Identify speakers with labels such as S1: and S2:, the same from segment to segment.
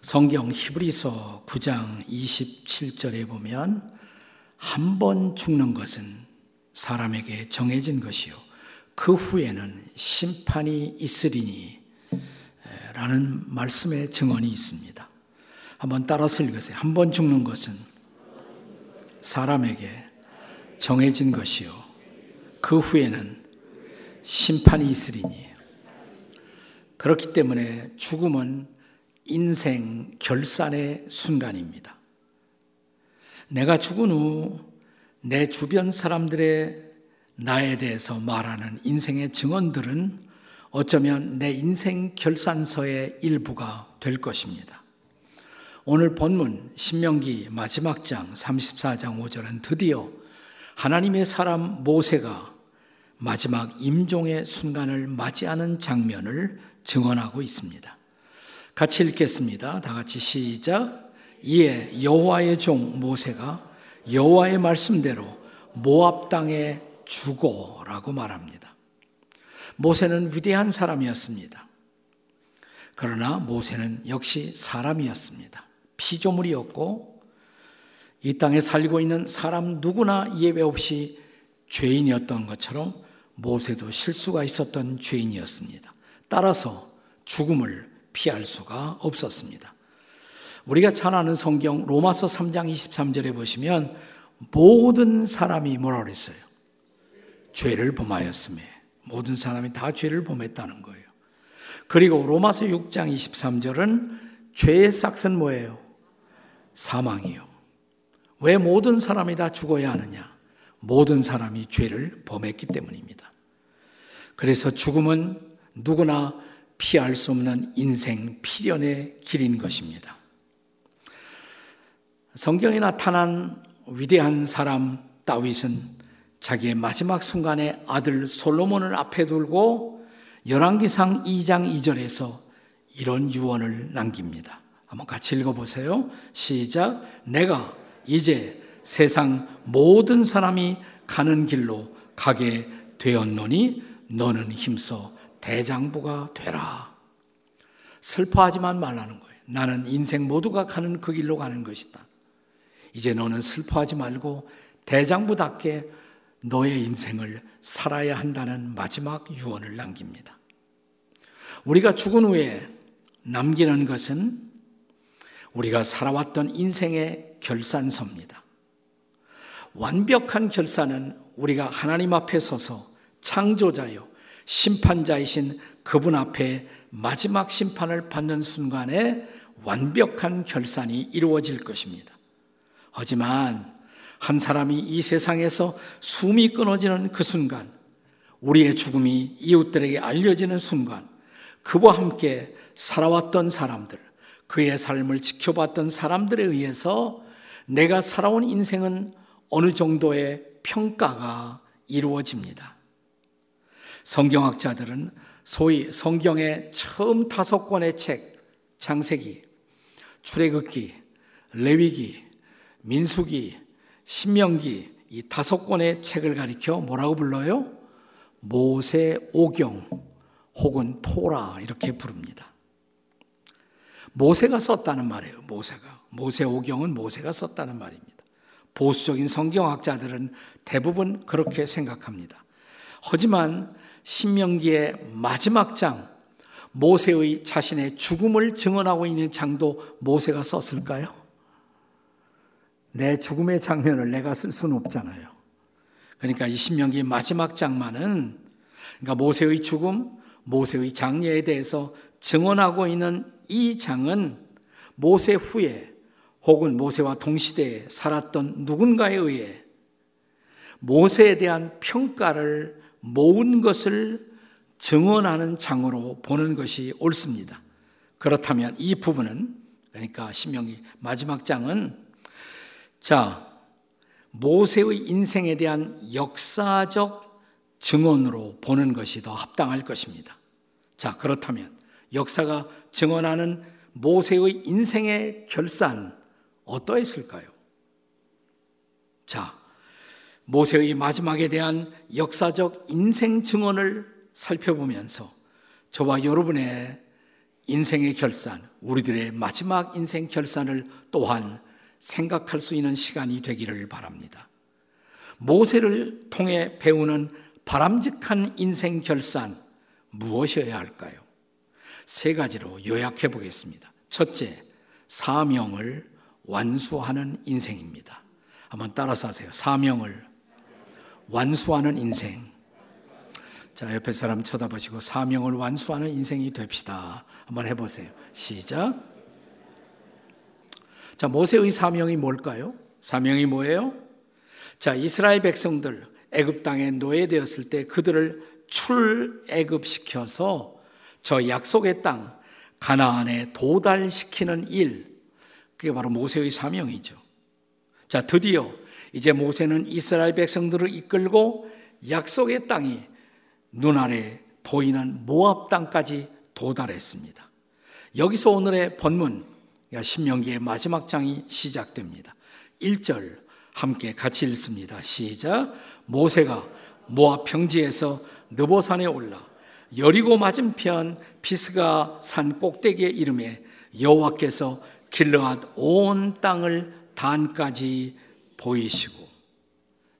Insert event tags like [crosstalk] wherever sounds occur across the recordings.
S1: 성경 히브리서 9장 27절에 보면 한 번 죽는 것은 사람에게 정해진 것이요. 그 후에는 심판이 있으리니 라는 말씀의 증언이 있습니다. 한번 따라서 읽으세요. 한 번 죽는 것은 사람에게 정해진 것이요. 그 후에는 심판이 있으리니. 그렇기 때문에 죽음은 인생 결산의 순간입니다. 내가 죽은 후 내 주변 사람들의 나에 대해서 말하는 인생의 증언들은 어쩌면 내 인생 결산서의 일부가 될 것입니다. 오늘 본문 신명기 마지막 장 34장 5절은 드디어 하나님의 사람 모세가 마지막 임종의 순간을 맞이하는 장면을 증언하고 있습니다. 같이 읽겠습니다. 다 같이 시작. 이에 여호와의 종 모세가 여호와의 말씀대로 모압 땅에 죽어라고 말합니다. 모세는 위대한 사람이었습니다. 그러나 모세는 역시 사람이었습니다. 피조물이었고 이 땅에 살고 있는 사람 누구나 예외 없이 죄인이었던 것처럼 모세도 실수가 있었던 죄인이었습니다. 따라서 죽음을 피할 수가 없었습니다. 우리가 잘 아는 성경 로마서 3장 23절에 보시면 모든 사람이 뭐라 그랬어요? 죄를 범하였음에 모든 사람이 다 죄를 범했다는 거예요. 그리고 로마서 6장 23절은 죄의 싹은 뭐예요? 사망이요. 왜 모든 사람이 다 죽어야 하느냐? 모든 사람이 죄를 범했기 때문입니다. 그래서 죽음은 누구나 피할 수 없는 인생 필연의 길인 것입니다. 성경에 나타난 위대한 사람 다윗은 자기의 마지막 순간에 아들 솔로몬을 앞에 두고 열왕기상 2장 2절에서 이런 유언을 남깁니다. 한번 같이 읽어보세요. 시작. 내가 이제 세상 모든 사람이 가는 길로 가게 되었노니 너는 힘써 대장부가 되라. 슬퍼하지만 말라는 거예요. 나는 인생 모두가 가는 그 길로 가는 것이다. 이제 너는 슬퍼하지 말고 대장부답게 너의 인생을 살아야 한다는 마지막 유언을 남깁니다. 우리가 죽은 후에 남기는 것은 우리가 살아왔던 인생의 결산서입니다. 완벽한 결산은 우리가 하나님 앞에 서서 창조자요, 심판자이신 그분 앞에 마지막 심판을 받는 순간에 완벽한 결산이 이루어질 것입니다. 하지만 한 사람이 이 세상에서 숨이 끊어지는 그 순간, 우리의 죽음이 이웃들에게 알려지는 순간, 그와 함께 살아왔던 사람들, 그의 삶을 지켜봤던 사람들에 의해서 내가 살아온 인생은 어느 정도의 평가가 이루어집니다. 성경학자들은 소위 성경의 처음 다섯 권의 책, 창세기, 출애굽기, 레위기, 민수기, 신명기 이 다섯 권의 책을 가리켜 뭐라고 불러요? 모세 오경 혹은 토라 이렇게 부릅니다. 모세가 썼다는 말이에요. 모세가. 모세 오경은 모세가 썼다는 말입니다. 보수적인 성경학자들은 대부분 그렇게 생각합니다. 하지만 신명기의 마지막 장, 모세의 자신의 죽음을 증언하고 있는 장도 모세가 썼을까요? 내 죽음의 장면을 내가 쓸 수는 없잖아요. 그러니까 이 신명기 마지막 장만은 그러니까 모세의 죽음, 모세의 장례에 대해서 증언하고 있는 이 장은 모세 후에 혹은 모세와 동시대에 살았던 누군가에 의해 모세에 대한 평가를 모은 것을 증언하는 장으로 보는 것이 옳습니다. 그렇다면 이 부분은 그러니까 신명기 마지막 장은 자 모세의 인생에 대한 역사적 증언으로 보는 것이 더 합당할 것입니다. 자 그렇다면 역사가 증언하는 모세의 인생의 결산 어떠했을까요? 자, 모세의 마지막에 대한 역사적 인생 증언을 살펴보면서 저와 여러분의 인생의 결산, 우리들의 마지막 인생 결산을 또한 생각할 수 있는 시간이 되기를 바랍니다. 모세를 통해 배우는 바람직한 인생 결산 무엇이어야 할까요? 세 가지로 요약해 보겠습니다. 첫째, 사명을 완수하는 인생입니다. 한번 따라서 하세요. 사명을 완수하는 인생. 자, 옆에 사람 쳐다보시고 사명을 완수하는 인생이 됩시다. 한번 해보세요. 시작. 자, 모세의 사명이 뭘까요? 사명이 뭐예요? 자, 이스라엘 백성들 애굽 땅에 노예되었을 때 그들을 출애굽시켜서 저 약속의 땅 가나안에 도달시키는 일 그게 바로 모세의 사명이죠. 자, 드디어 이제 모세는 이스라엘 백성들을 이끌고 약속의 땅이 눈아래 보이는 모압 땅까지 도달했습니다. 여기서 오늘의 본문 신명기의 마지막 장이 시작됩니다. 1절 함께 같이 읽습니다. 시작. 모세가 모압 평지에서 느보산에 올라 여리고 맞은편 비스가 산 꼭대기에 이름에 여호와께서 길르앗 온 땅을 단까지 보이시고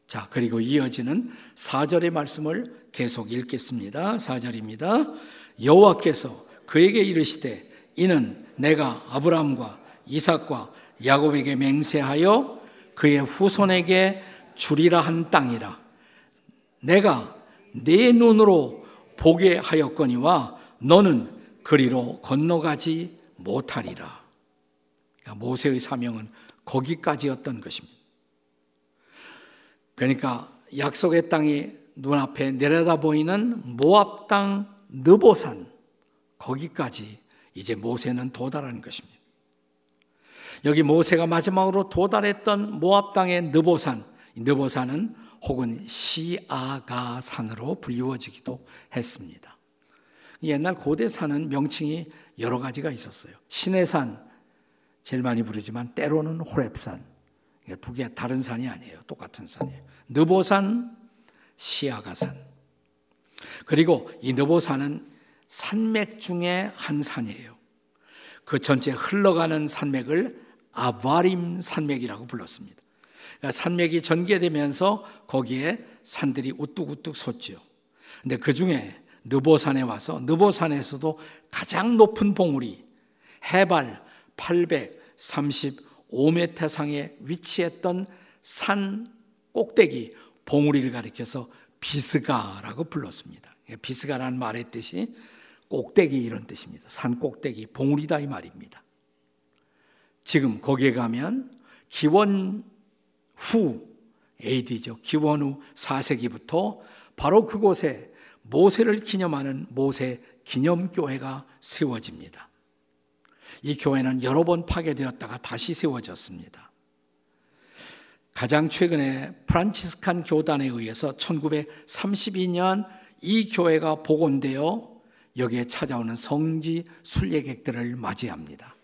S1: 자 그리고 이어지는 4절의 말씀을 계속 읽겠습니다. 4절입니다. 여호와께서 그에게 이르시되 이는 내가 아브라함과 이삭과 야곱에게 맹세하여 그의 후손에게 주리라 한 땅이라 내가 내 눈으로 보게 하였거니와 너는 그리로 건너가지 못하리라. 그러니까 모세의 사명은 거기까지였던 것입니다. 그러니까 약속의 땅이 눈앞에 내려다 보이는 모압 땅 느보산 거기까지 이제 모세는 도달하는 것입니다. 여기 모세가 마지막으로 도달했던 모압 땅의 느보산, 느보산은 혹은 시아가산으로 불리워지기도 했습니다. 옛날 고대 산은 명칭이 여러 가지가 있었어요. 신해산 제일 많이 부르지만 때로는 호랩산. 두 개 다른 산이 아니에요. 똑같은 산이에요. 느보산, 시아가산. 그리고 이 느보산은 산맥 중에 한 산이에요. 그 전체 흘러가는 산맥을 아바림 산맥이라고 불렀습니다. 그러니까 산맥이 전개되면서 거기에 산들이 우뚝우뚝 솟죠. 근데 그 중에 느보산에 와서 느보산에서도 가장 높은 봉우리 해발 835m 상에 위치했던 산 꼭대기 봉우리를 가리켜서 비스가라고 불렀습니다. 비스가라는 말의 뜻이 꼭대기 이런 뜻입니다. 산 꼭대기 봉우리다 이 말입니다. 지금 거기에 가면 기원 후 AD죠. 기원 후 4세기부터 바로 그곳에 모세를 기념하는 모세 기념교회가 세워집니다. 이 교회는 여러 번 파괴되었다가 다시 세워졌습니다. 가장 최근에 프란치스칸 교단에 의해서 1932년 이 교회가 복원되어 여기에 찾아오는 성지 순례객들을 맞이합니다.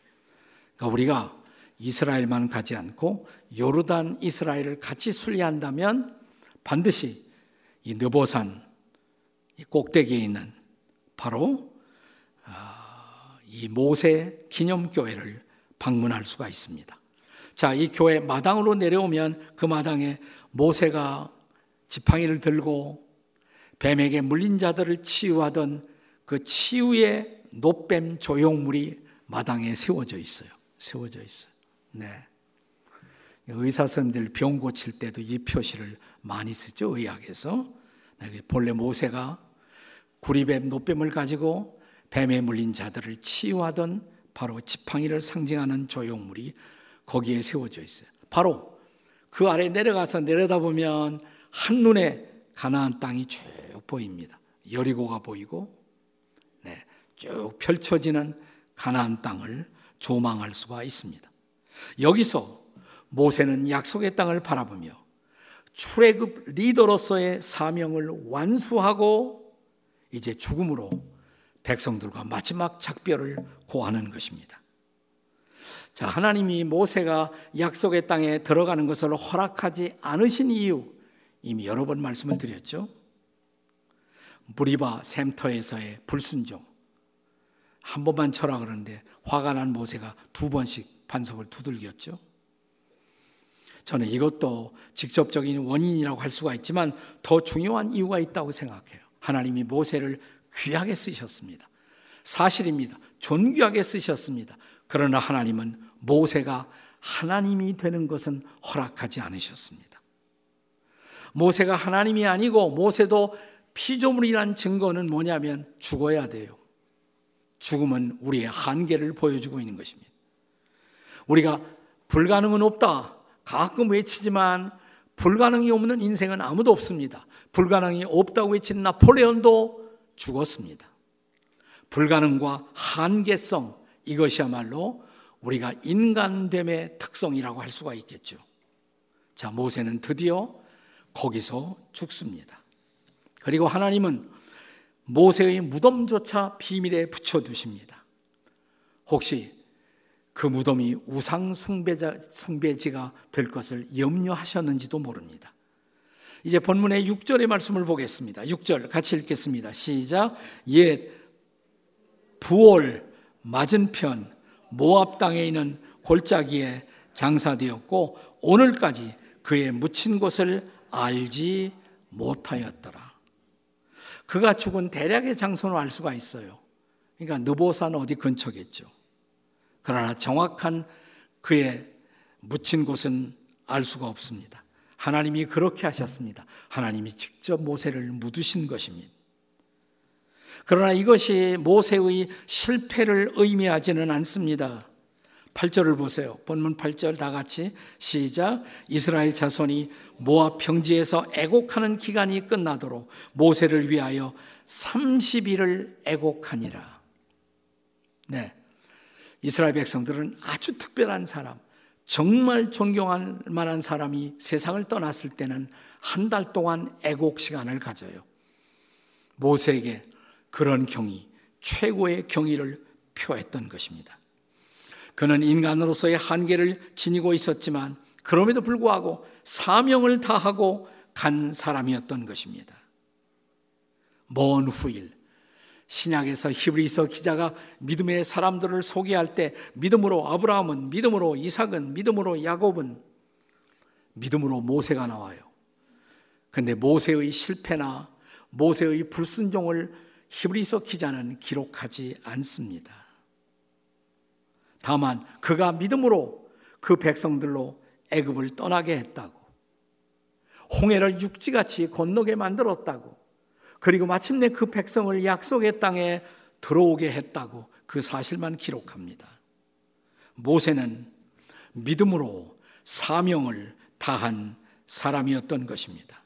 S1: 그러니까 우리가 이스라엘만 가지 않고 요르단 이스라엘을 같이 순례한다면 반드시 이 느보산 이 꼭대기에 있는 바로 아, 이 모세 기념교회를 방문할 수가 있습니다. 자, 이 교회 마당으로 내려오면 그 마당에 모세가 지팡이를 들고 뱀에게 물린 자들을 치유하던 그 치유의 노뱀 조형물이 마당에 세워져 있어요. 세워져 있어요. 네. 의사 선생님들 병 고칠 때도 이 표시를 많이 쓰죠. 의학에서. 본래 모세가 구리뱀 노뱀을 가지고 뱀에 물린 자들을 치유하던 바로 지팡이를 상징하는 조형물이 거기에 세워져 있어요. 바로 그 아래 내려가서 내려다보면 한눈에 가나안 땅이 쭉 보입니다. 여리고가 보이고 네, 쭉 펼쳐지는 가나안 땅을 조망할 수가 있습니다. 여기서 모세는 약속의 땅을 바라보며 출애굽 리더로서의 사명을 완수하고 이제 죽음으로 백성들과 마지막 작별을 고하는 것입니다. 자, 하나님이 모세가 약속의 땅에 들어가는 것을 허락하지 않으신 이유 이미 여러 번 말씀을 드렸죠. 무리바 샘터에서의 불순종, 한 번만 쳐라 그러는데 화가 난 모세가 두 번씩 반석을 두들겼죠. 저는 이것도 직접적인 원인이라고 할 수가 있지만 더 중요한 이유가 있다고 생각해요. 하나님이 모세를 귀하게 쓰셨습니다. 사실입니다. 존귀하게 쓰셨습니다. 그러나 하나님은 모세가 하나님이 되는 것은 허락하지 않으셨습니다. 모세가 하나님이 아니고 모세도 피조물이란 증거는 뭐냐면 죽어야 돼요. 죽음은 우리의 한계를 보여주고 있는 것입니다. 우리가 불가능은 없다. 가끔 외치지만 불가능이 없는 인생은 아무도 없습니다. 불가능이 없다고 외친 나폴레온도 죽었습니다. 불가능과 한계성 이것이야말로 우리가 인간됨의 특성이라고 할 수가 있겠죠. 자, 모세는 드디어 거기서 죽습니다. 그리고 하나님은 모세의 무덤조차 비밀에 붙여두십니다. 혹시 그 무덤이 우상 숭배자, 숭배지가 될 것을 염려하셨는지도 모릅니다. 이제 본문의 6절의 말씀을 보겠습니다. 6절 같이 읽겠습니다. 시작. 옛 부월 맞은편 모압 땅에 있는 골짜기에 장사되었고 오늘까지 그의 묻힌 곳을 알지 못하였더라. 그가 죽은 대략의 장소는 알 수가 있어요. 그러니까 느보산 어디 근처겠죠. 그러나 정확한 그의 묻힌 곳은 알 수가 없습니다. 하나님이 그렇게 하셨습니다. 하나님이 직접 모세를 묻으신 것입니다. 그러나 이것이 모세의 실패를 의미하지는 않습니다. 8절을 보세요. 본문 8절 다 같이 시작. 이스라엘 자손이 모압 평지에서 애곡하는 기간이 끝나도록 모세를 위하여 30일을 애곡하니라. 네. 이스라엘 백성들은 아주 특별한 사람, 정말 존경할 만한 사람이 세상을 떠났을 때는 한 달 동안 애곡 시간을 가져요. 모세에게 그런 경이 최고의 경의를 표했던 것입니다. 그는 인간으로서의 한계를 지니고 있었지만 그럼에도 불구하고 사명을 다하고 간 사람이었던 것입니다. 먼 후일 신약에서 히브리서 기자가 믿음의 사람들을 소개할 때 믿음으로 아브라함은 믿음으로 이삭은 믿음으로 야곱은 믿음으로 모세가 나와요. 근데 모세의 실패나 모세의 불순종을 히브리서 기자는 기록하지 않습니다. 다만 그가 믿음으로 그 백성들로 애굽을 떠나게 했다고 홍해를 육지같이 건너게 만들었다고 그리고 마침내 그 백성을 약속의 땅에 들어오게 했다고 그 사실만 기록합니다. 모세는 믿음으로 사명을 다한 사람이었던 것입니다.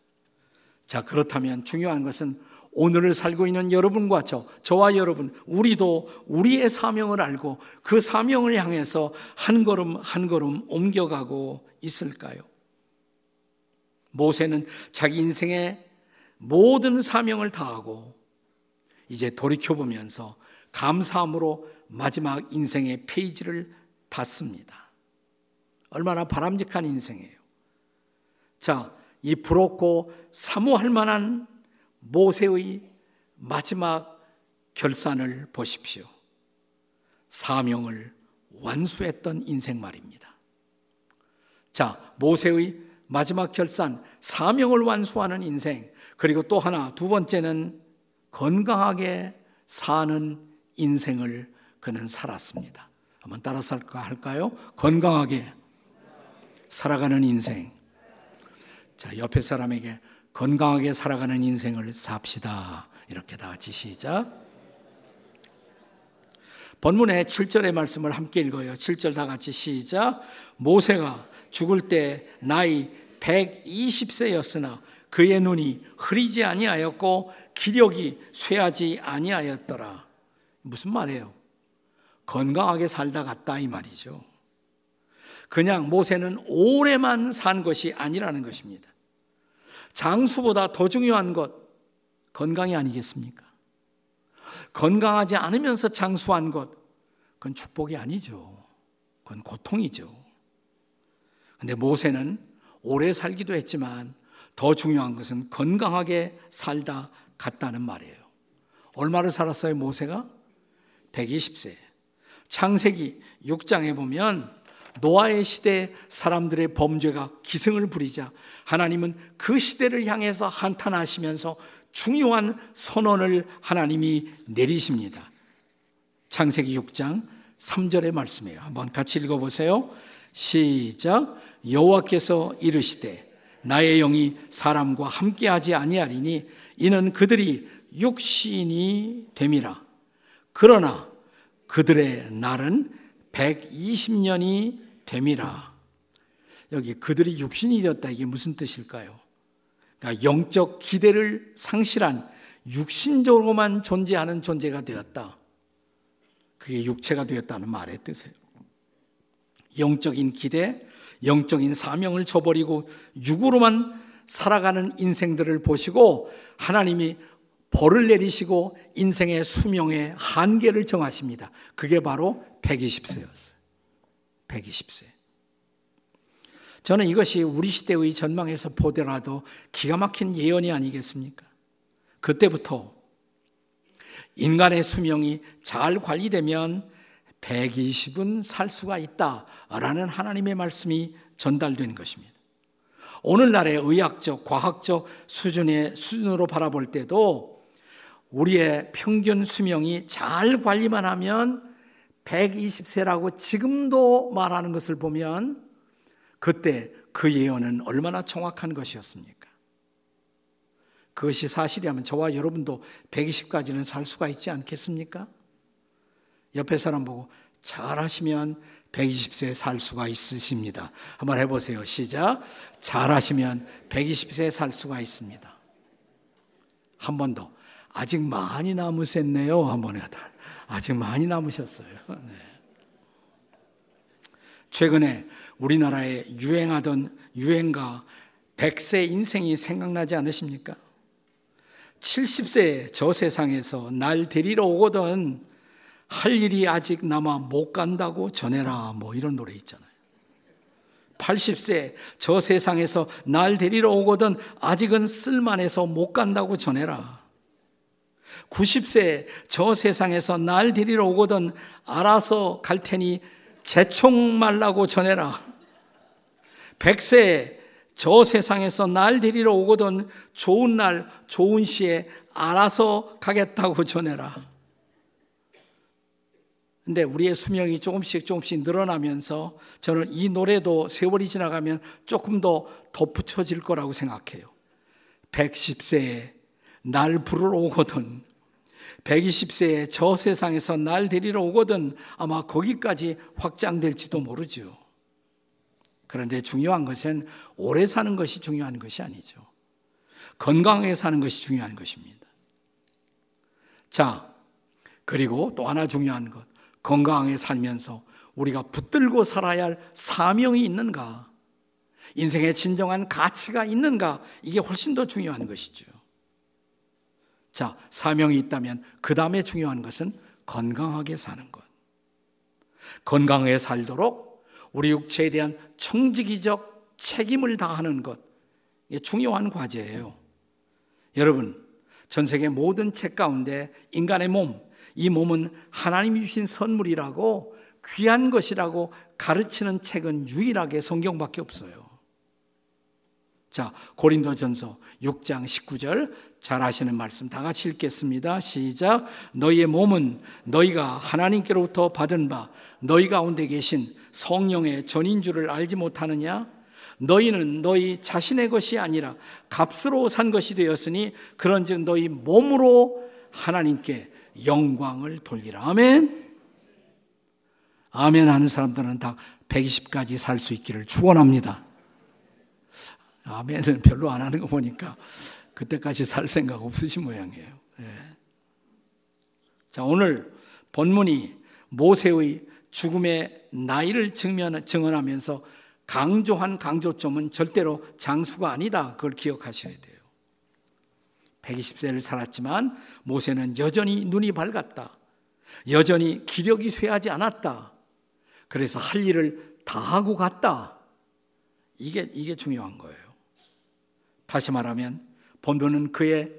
S1: 자, 그렇다면 중요한 것은 오늘을 살고 있는 여러분과 저, 저와 여러분, 우리도 우리의 사명을 알고 그 사명을 향해서 한 걸음 한 걸음 옮겨가고 있을까요? 모세는 자기 인생의 모든 사명을 다하고 이제 돌이켜보면서 감사함으로 마지막 인생의 페이지를 닫습니다. 얼마나 바람직한 인생이에요. 자, 이 부럽고 사모할 만한 모세의 마지막 결산을 보십시오. 사명을 완수했던 인생 말입니다. 자, 모세의 마지막 결산, 사명을 완수하는 인생. 그리고 또 하나, 두 번째는 건강하게 사는 인생을 그는 살았습니다. 한번 따라서 할까요? 건강하게 살아가는 인생. 자, 옆에 사람에게 건강하게 살아가는 인생을 삽시다. 이렇게 다 같이 시작. 본문의 7절의 말씀을 함께 읽어요. 7절 다 같이 시작. 모세가 죽을 때 나이 120세였으나 그의 눈이 흐리지 아니하였고 기력이 쇠하지 아니하였더라. 무슨 말이에요? 건강하게 살다 갔다 이 말이죠. 그냥 모세는 오래만 산 것이 아니라는 것입니다. 장수보다 더 중요한 것 건강이 아니겠습니까? 건강하지 않으면서 장수한 것 그건 축복이 아니죠. 그건 고통이죠. 근데 모세는 오래 살기도 했지만 더 중요한 것은 건강하게 살다 갔다는 말이에요. 얼마를 살았어요, 모세가? 120세. 창세기 6장에 보면 노아의 시대 사람들의 범죄가 기승을 부리자 하나님은 그 시대를 향해서 한탄하시면서 중요한 선언을 하나님이 내리십니다. 창세기 6장 3절의 말씀이에요. 한번 같이 읽어보세요. 시작. 여호와께서 이르시되 나의 영이 사람과 함께하지 아니하리니 이는 그들이 육신이 됨이라. 그러나 그들의 날은 120년이 됨이라. 여기 그들이 육신이 되었다 이게 무슨 뜻일까요? 그러니까 영적 기대를 상실한 육신적으로만 존재하는 존재가 되었다. 그게 육체가 되었다는 말의 뜻이에요. 영적인 기대, 영적인 사명을 저버리고 육으로만 살아가는 인생들을 보시고 하나님이 벌을 내리시고 인생의 수명의 한계를 정하십니다. 그게 바로 120세였어요. 120세. 저는 이것이 우리 시대의 전망에서 보더라도 기가 막힌 예언이 아니겠습니까? 그때부터 인간의 수명이 잘 관리되면 120은 살 수가 있다라는 하나님의 말씀이 전달된 것입니다. 오늘날의 의학적, 과학적 수준의 수준으로 바라볼 때도 우리의 평균 수명이 잘 관리만 하면 120세라고 지금도 말하는 것을 보면 그때 그 예언은 얼마나 정확한 것이었습니까? 그것이 사실이라면 저와 여러분도 120까지는 살 수가 있지 않겠습니까? 옆에 사람 보고 잘하시면 120세 살 수가 있으십니다. 한번 해보세요. 시작. 잘하시면 120세 살 수가 있습니다. 한 번 더. 아직 많이 남으셨네요. 한번 해다. 아직 많이 남으셨어요. 네. 최근에 우리나라에 유행하던 유행가 100세 인생이 생각나지 않으십니까? 70세 저 세상에서 날 데리러 오거든 할 일이 아직 남아 못 간다고 전해라 뭐 이런 노래 있잖아요. 80세 저 세상에서 날 데리러 오거든 아직은 쓸만해서 못 간다고 전해라. 90세 저 세상에서 날 데리러 오거든 알아서 갈 테니 재총 말라고 전해라. 100세 저 세상에서 날 데리러 오거든 좋은 날, 좋은 시에 알아서 가겠다고 전해라. 근데 우리의 수명이 조금씩 조금씩 늘어나면서 저는 이 노래도 세월이 지나가면 조금 더 덧붙여질 거라고 생각해요. 110세에 날 부르러 오거든 120세에 저 세상에서 날 데리러 오거든 아마 거기까지 확장될지도 모르죠. 그런데 중요한 것은 오래 사는 것이 중요한 것이 아니죠. 건강하게 사는 것이 중요한 것입니다. 자, 그리고 또 하나 중요한 것. 건강하게 살면서 우리가 붙들고 살아야 할 사명이 있는가? 인생의 진정한 가치가 있는가? 이게 훨씬 더 중요한 것이죠. 자, 사명이 있다면 그 다음에 중요한 것은 건강하게 사는 것. 건강하게 살도록 우리 육체에 대한 청지기적 책임을 다하는 것. 이게 중요한 과제예요. 여러분, 전 세계 모든 책 가운데 인간의 몸, 이 몸은 하나님이 주신 선물이라고 귀한 것이라고 가르치는 책은 유일하게 성경밖에 없어요. 자, 고린도전서 6장 19절 잘 아시는 말씀 다 같이 읽겠습니다. 시작. 너희의 몸은 너희가 하나님께로부터 받은 바 너희 가운데 계신 성령의 전인 줄을 알지 못하느냐? 너희는 너희 자신의 것이 아니라 값으로 산 것이 되었으니 그런즉 너희 몸으로 하나님께 영광을 돌리라. 아멘. 아멘 하는 사람들은 다 120까지 살 수 있기를 축원합니다. 아멘은 별로 안 하는 거 보니까 그때까지 살 생각 없으신 모양이에요. 예. 자, 오늘 본문이 모세의 죽음의 나이를 증언하면서 강조한 강조점은 절대로 장수가 아니다. 그걸 기억하셔야 돼요. 120세를 살았지만 모세는 여전히 눈이 밝았다. 여전히 기력이 쇠하지 않았다. 그래서 할 일을 다 하고 갔다. 이게, 이게 중요한 거예요. 다시 말하면 본문은 그의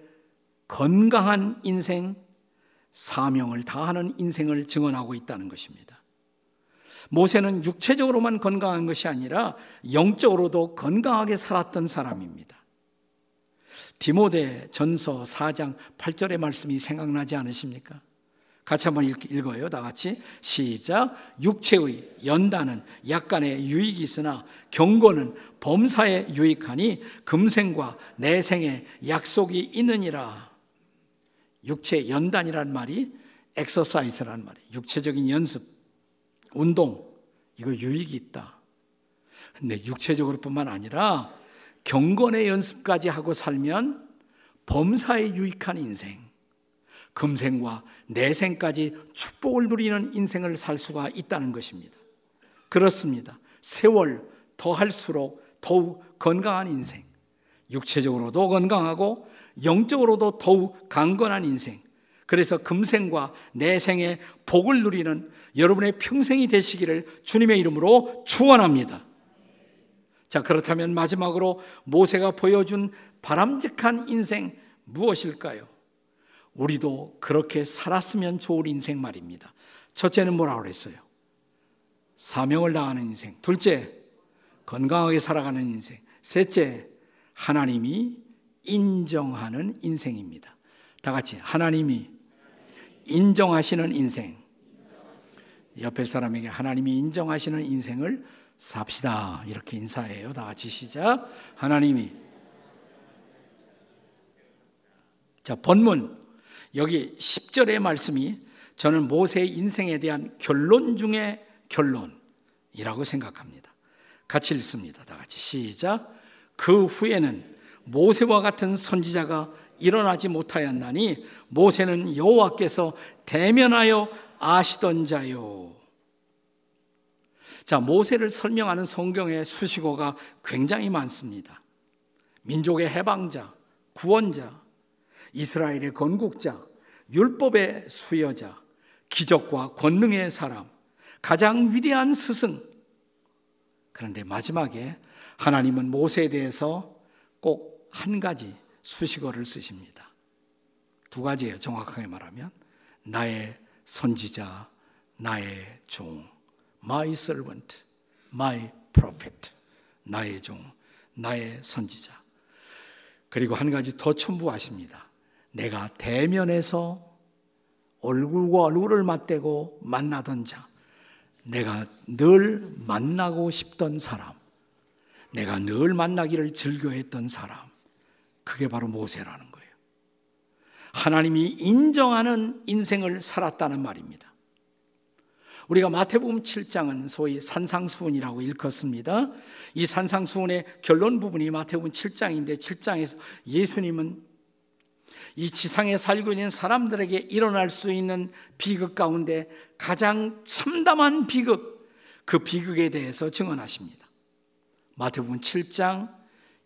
S1: 건강한 인생, 사명을 다하는 인생을 증언하고 있다는 것입니다. 모세는 육체적으로만 건강한 것이 아니라 영적으로도 건강하게 살았던 사람입니다. 디모데 전서 4장 8절의 말씀이 생각나지 않으십니까? 같이 한번 읽 어요. 다 같이 시작. 육체의 연단은 약간의 유익이 있으나 경고는 범사에 유익하니 금생과 내생에 약속이 있느니라. 육체 연단이란 말이 엑서사이즈란 말이 육체적인 연습, 운동 이거 유익이 있다. 근데 육체적으로뿐만 아니라 경건의 연습까지 하고 살면 범사에 유익한 인생, 금생과 내생까지 축복을 누리는 인생을 살 수가 있다는 것입니다. 그렇습니다. 세월 더 할수록 더욱 건강한 인생, 육체적으로도 건강하고 영적으로도 더욱 강건한 인생. 그래서 금생과 내생의 복을 누리는 여러분의 평생이 되시기를 주님의 이름으로 축원합니다. 자, 그렇다면 마지막으로 모세가 보여준 바람직한 인생 무엇일까요? 우리도 그렇게 살았으면 좋을 인생 말입니다. 첫째는 뭐라고 그랬어요? 사명을 다하는 인생. 둘째, 건강하게 살아가는 인생. 셋째, 하나님이 인정하는 인생입니다. 다 같이 하나님이 인정하시는 인생. 옆에 사람에게 하나님이 인정하시는 인생을 삽시다. 이렇게 인사해요. 다 같이 시작. 하나님이. 자, 본문. 여기 10절의 말씀이 저는 모세의 인생에 대한 결론 중에 결론이라고 생각합니다. 같이 읽습니다. 다 같이 시작. 그 후에는 모세와 같은 선지자가 일어나지 못하였나니 모세는 여호와께서 대면하여 아시던 자요. 자, 모세를 설명하는 성경의 수식어가 굉장히 많습니다. 민족의 해방자, 구원자, 이스라엘의 건국자, 율법의 수여자, 기적과 권능의 사람, 가장 위대한 스승. 그런데 마지막에 하나님은 모세에 대해서 꼭 한 가지 수식어를 쓰십니다. 두 가지예요, 정확하게 말하면. 나의 선지자, 나의 종. My servant, my prophet, 나의 종, 나의 선지자. 그리고 한 가지 더 첨부하십니다. 내가 대면에서 얼굴과 얼굴을 맞대고 만나던 자, 내가 늘 만나고 싶던 사람, 내가 늘 만나기를 즐겨했던 사람, 그게 바로 모세라는 거예요. 하나님이 인정하는 인생을 살았다는 말입니다. 우리가 마태복음 7장은 소위 산상수훈이라고 일컫습니다. 이 산상수훈의 결론 부분이 마태복음 7장인데 7장에서 예수님은 이 지상에 살고 있는 사람들에게 일어날 수 있는 비극 가운데 가장 참담한 비극, 그 비극에 대해서 증언하십니다. 마태복음 7장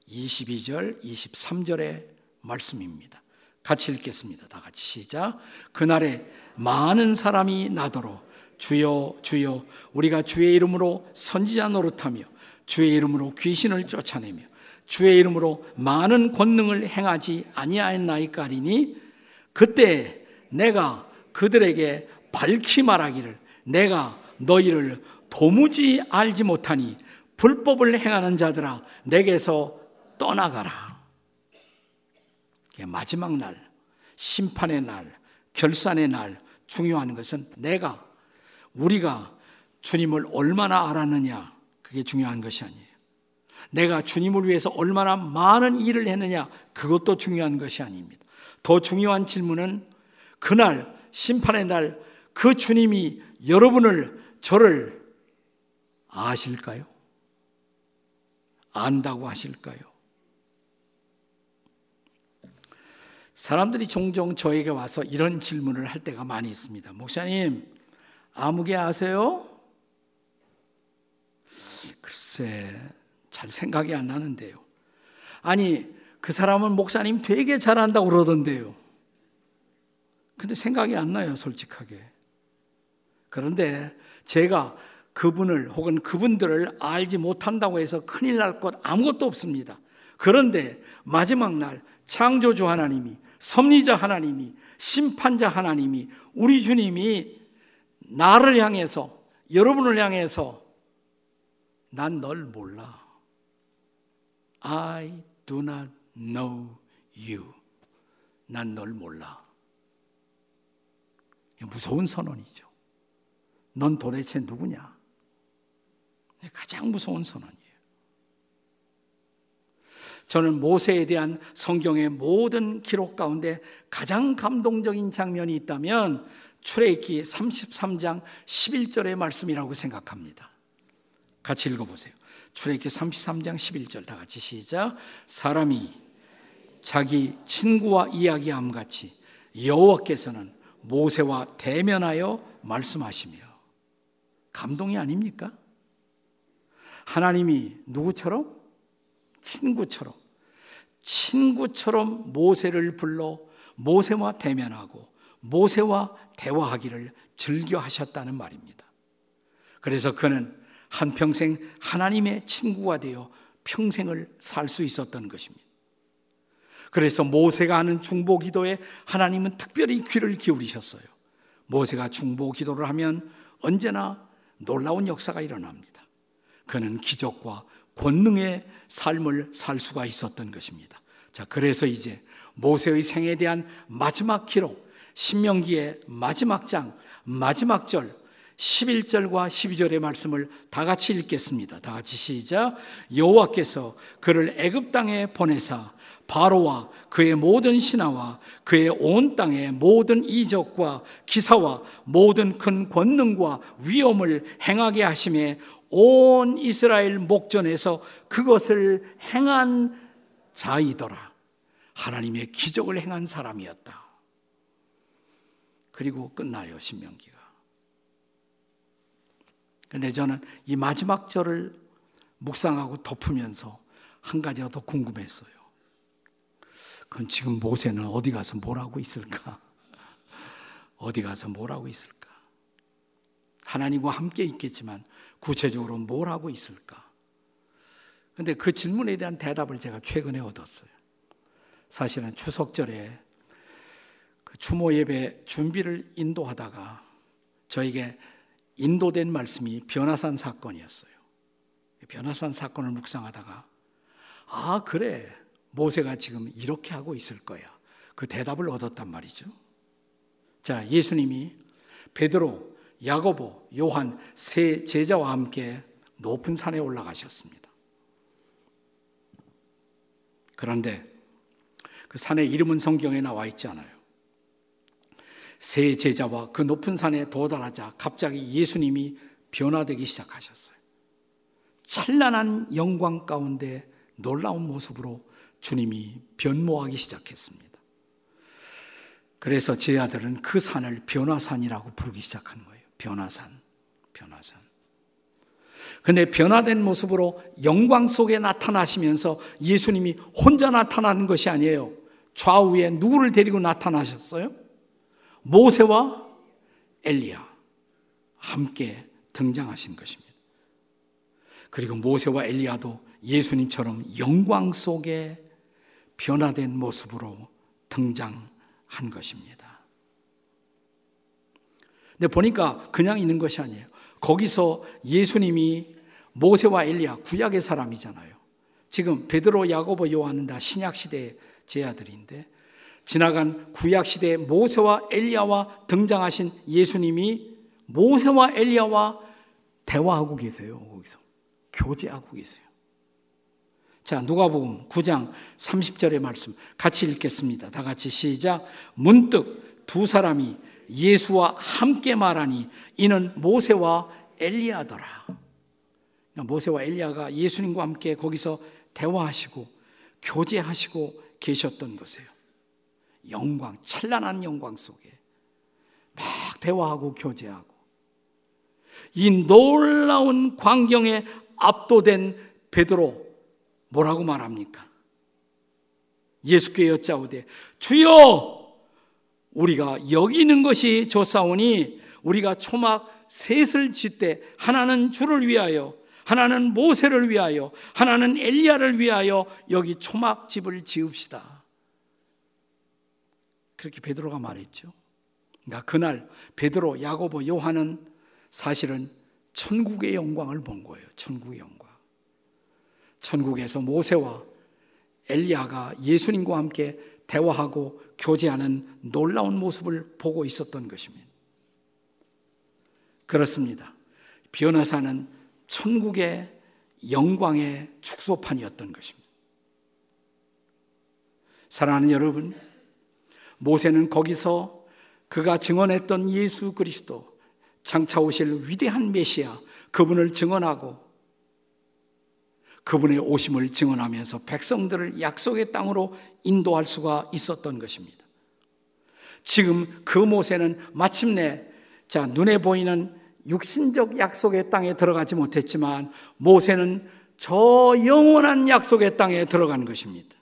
S1: 22절, 23절의 말씀입니다. 같이 읽겠습니다. 다 같이 시작. 그날에 많은 사람이 나도록 주여 주여 우리가 주의 이름으로 선지자 노릇하며 주의 이름으로 귀신을 쫓아내며 주의 이름으로 많은 권능을 행하지 아니하였나이까리니 그때 내가 그들에게 밝히 말하기를 내가 너희를 도무지 알지 못하니 불법을 행하는 자들아 내게서 떠나가라. 마지막 날, 심판의 날, 결산의 날 중요한 것은 내가 우리가 주님을 얼마나 알았느냐, 그게 중요한 것이 아니에요. 내가 주님을 위해서 얼마나 많은 일을 했느냐, 그것도 중요한 것이 아닙니다. 더 중요한 질문은 그날, 심판의 날, 그 주님이 여러분을, 저를 아실까요? 안다고 하실까요? 사람들이 종종 저에게 와서 이런 질문을 할 때가 많이 있습니다. 목사님, 아무개 아세요? 글쎄, 잘 생각이 안 나는데요. 아니, 그 사람은 목사님 되게 잘한다고 그러던데요. 근데 생각이 안 나요, 솔직하게. 그런데 제가 그분을 혹은 그분들을 알지 못한다고 해서 큰일 날 것 아무것도 없습니다. 그런데 마지막 날 창조주 하나님이 섭리자 하나님이 심판자 하나님이 우리 주님이 나를 향해서 여러분을 향해서 난 널 몰라. I do not know you. 난 널 몰라. 무서운 선언이죠. 넌 도대체 누구냐? 가장 무서운 선언이에요. 저는 모세에 대한 성경의 모든 기록 가운데 가장 감동적인 장면이 있다면 출애굽기 33장 11절의 말씀이라고 생각합니다. 같이 읽어 보세요. 출애굽기 33장 11절 다 같이 시작. 사람이 자기 친구와 이야기함 같이 여호와께서는 모세와 대면하여 말씀하시며 감동이 아닙니까? 하나님이 누구처럼? 친구처럼 친구처럼 모세를 불러 모세와 대면하고 모세와 대화하기를 즐겨 하셨다는 말입니다. 그래서 그는 한평생 하나님의 친구가 되어 평생을 살 수 있었던 것입니다. 그래서 모세가 하는 중보 기도에 하나님은 특별히 귀를 기울이셨어요. 모세가 중보 기도를 하면 언제나 놀라운 역사가 일어납니다. 그는 기적과 권능의 삶을 살 수가 있었던 것입니다. 자, 그래서 이제 모세의 생에 대한 마지막 기록, 신명기의 마지막 장, 마지막 절, 11절과 12절의 말씀을 다 같이 읽겠습니다. 다 같이 시작. 여호와께서 그를 애굽 땅에 보내사 바로와 그의 모든 신하와 그의 온 땅의 모든 이적과 기사와 모든 큰 권능과 위엄을 행하게 하심에 온 이스라엘 목전에서 그것을 행한 자이더라. 하나님의 기적을 행한 사람이었다. 그리고 끝나요, 신명기가. 근데 저는 이 마지막 절을 묵상하고 덮으면서 한 가지가 더 궁금했어요. 그럼 지금 모세는 어디 가서 뭘 하고 있을까? [laughs] 어디 가서 뭘 하고 있을까? 하나님과 함께 있겠지만 구체적으로 뭘 하고 있을까? 근데 그 질문에 대한 대답을 제가 최근에 얻었어요. 사실은 추석절에 그 추모 예배 준비를 인도하다가 저에게 인도된 말씀이 변화산 사건이었어요. 변화산 사건을 묵상하다가 아 그래 모세가 지금 이렇게 하고 있을 거야. 그 대답을 얻었단 말이죠. 자 예수님이 베드로, 야고보, 요한 세 제자와 함께 높은 산에 올라가셨습니다. 그런데 그 산의 이름은 성경에 나와 있지 않아요. 세 제자와 그 높은 산에 도달하자 갑자기 예수님이 변화되기 시작하셨어요. 찬란한 영광 가운데 놀라운 모습으로 주님이 변모하기 시작했습니다. 그래서 제 아들은 그 산을 변화산이라고 부르기 시작한 거예요. 변화산, 변화산. 근데 변화된 모습으로 영광 속에 나타나시면서 예수님이 혼자 나타나는 것이 아니에요. 좌우에 누구를 데리고 나타나셨어요? 모세와 엘리야 함께 등장하신 것입니다. 그리고 모세와 엘리야도 예수님처럼 영광 속에 변화된 모습으로 등장한 것입니다. 근데 보니까 그냥 있는 것이 아니에요. 거기서 예수님이 모세와 엘리야 구약의 사람이잖아요. 지금 베드로, 야고보, 요한은 다 신약 시대의 제 아들인데 지나간 구약 시대 모세와 엘리야와 등장하신 예수님이 모세와 엘리야와 대화하고 계세요. 거기서 교제하고 계세요. 자, 누가복음 9장 30절의 말씀 같이 읽겠습니다. 다 같이 시작. 문득 두 사람이 예수와 함께 말하니 이는 모세와 엘리야더라. 모세와 엘리야가 예수님과 함께 거기서 대화하시고 교제하시고 계셨던 것이에요. 영광, 찬란한 영광 속에 막 대화하고 교제하고 이 놀라운 광경에 압도된 베드로 뭐라고 말합니까? 예수께 여짜오되 주여 우리가 여기 있는 것이 좋사오니 우리가 초막 셋을 짓되 하나는 주를 위하여 하나는 모세를 위하여 하나는 엘리야를 위하여 여기 초막집을 지읍시다. 그렇게 베드로가 말했죠. 그러니까 그날 베드로, 야고보, 요한은 사실은 천국의 영광을 본 거예요. 천국의 영광. 천국에서 모세와 엘리야가 예수님과 함께 대화하고 교제하는 놀라운 모습을 보고 있었던 것입니다. 그렇습니다. 변호사는 천국의 영광의 축소판이었던 것입니다. 사랑하는 여러분, 모세는 거기서 그가 증언했던 예수 그리스도, 장차 오실 위대한 메시아, 그분을 증언하고 그분의 오심을 증언하면서 백성들을 약속의 땅으로 인도할 수가 있었던 것입니다. 지금 그 모세는 마침내 자 눈에 보이는 육신적 약속의 땅에 들어가지 못했지만 모세는 저 영원한 약속의 땅에 들어가는 것입니다.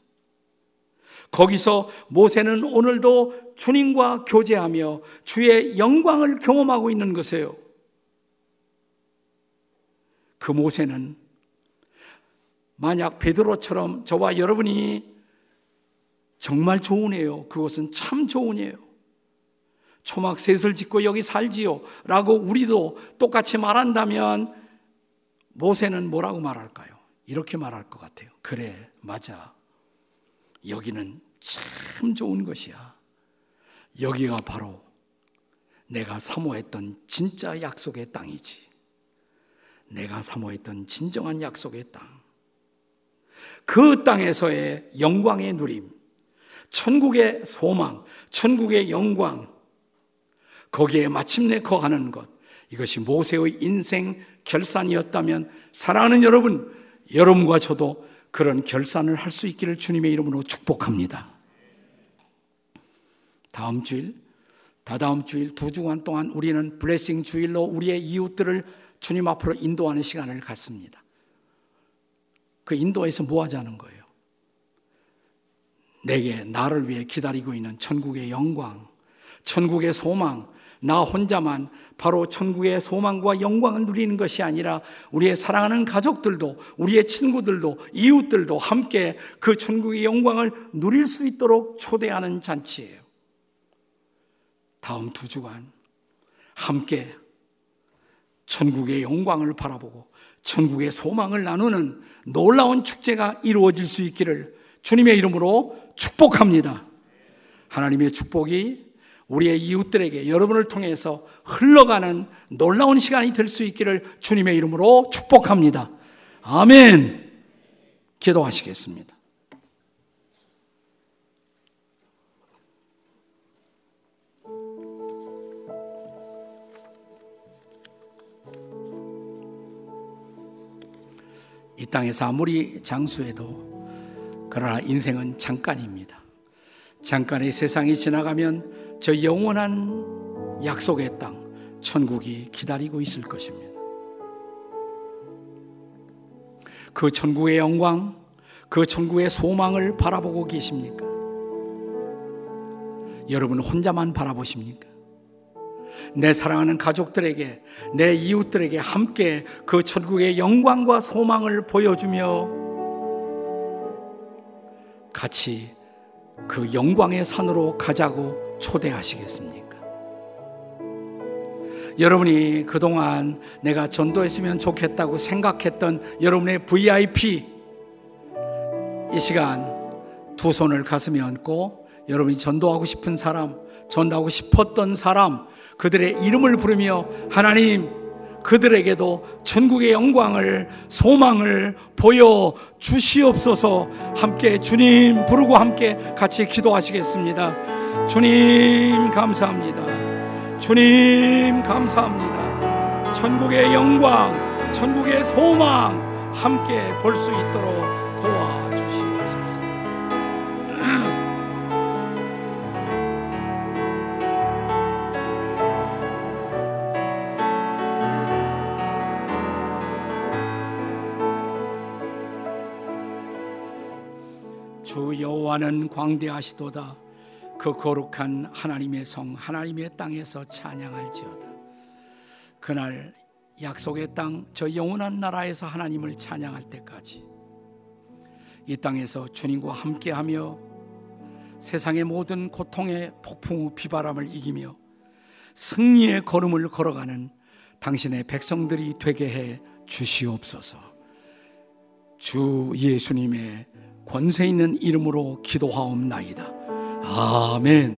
S1: 거기서 모세는 오늘도 주님과 교제하며 주의 영광을 경험하고 있는 것이에요. 그 모세는 만약 베드로처럼 저와 여러분이 정말 좋은 애요. 그것은 참 좋은 애요. 초막 셋을 짓고 여기 살지요. 라고 우리도 똑같이 말한다면 모세는 뭐라고 말할까요? 이렇게 말할 것 같아요. 그래, 맞아. 여기는 참 좋은 것이야. 여기가 바로 내가 사모했던 진짜 약속의 땅이지. 내가 사모했던 진정한 약속의 땅. 그 땅에서의 영광의 누림, 천국의 소망, 천국의 영광, 거기에 마침내 거하는 것, 이것이 모세의 인생 결산이었다면 사랑하는 여러분, 여러분과 저도 그런 결산을 할 수 있기를 주님의 이름으로 축복합니다. 다음 주일, 다다음 주일 두 주간 동안 우리는 블레싱 주일로 우리의 이웃들을 주님 앞으로 인도하는 시간을 갖습니다. 그 인도에서 뭐 하자는 거예요? 내게 나를 위해 기다리고 있는 천국의 영광, 천국의 소망, 나 혼자만 바로 천국의 소망과 영광을 누리는 것이 아니라 우리의 사랑하는 가족들도 우리의 친구들도 이웃들도 함께 그 천국의 영광을 누릴 수 있도록 초대하는 잔치예요. 다음 두 주간 함께 천국의 영광을 바라보고 천국의 소망을 나누는 놀라운 축제가 이루어질 수 있기를 주님의 이름으로 축복합니다. 하나님의 축복이 우리의 이웃들에게 여러분을 통해서 흘러가는 놀라운 시간이 될 수 있기를 주님의 이름으로 축복합니다. 아멘. 기도하시겠습니다. 이 땅에서 아무리 장수해도 그러나 인생은 잠깐입니다. 잠깐의 세상이 지나가면 저 영원한 약속의 땅, 천국이 기다리고 있을 것입니다. 그 천국의 영광, 그 천국의 소망을 바라보고 계십니까? 여러분 혼자만 바라보십니까? 내 사랑하는 가족들에게, 내 이웃들에게 함께 그 천국의 영광과 소망을 보여주며 같이 그 영광의 산으로 가자고 초대하시겠습니까? 여러분이 그동안 내가 전도했으면 좋겠다고 생각했던 여러분의 VIP 이 시간 두 손을 가슴에 얹고 여러분이 전도하고 싶은 사람, 전도하고 싶었던 사람, 그들의 이름을 부르며 하나님 그들에게도 전국의 영광을 소망을 보여 주시옵소서 함께 주님 부르고 함께 같이 기도하시겠습니다. 주님 감사합니다. 주님 감사합니다. 천국의 영광, 천국의 소망 함께 볼 수 있도록 여호와는 광대하시도다 그 거룩한 하나님의 성 하나님의 땅에서 찬양할지어다 그날 약속의 땅 저 영원한 나라에서 하나님을 찬양할 때까지 이 땅에서 주님과 함께하며 세상의 모든 고통의 폭풍우 비바람을 이기며 승리의 걸음을 걸어가는 당신의 백성들이 되게 해 주시옵소서. 주 예수님의 권세 있는 이름으로 기도하옵나이다. 아멘.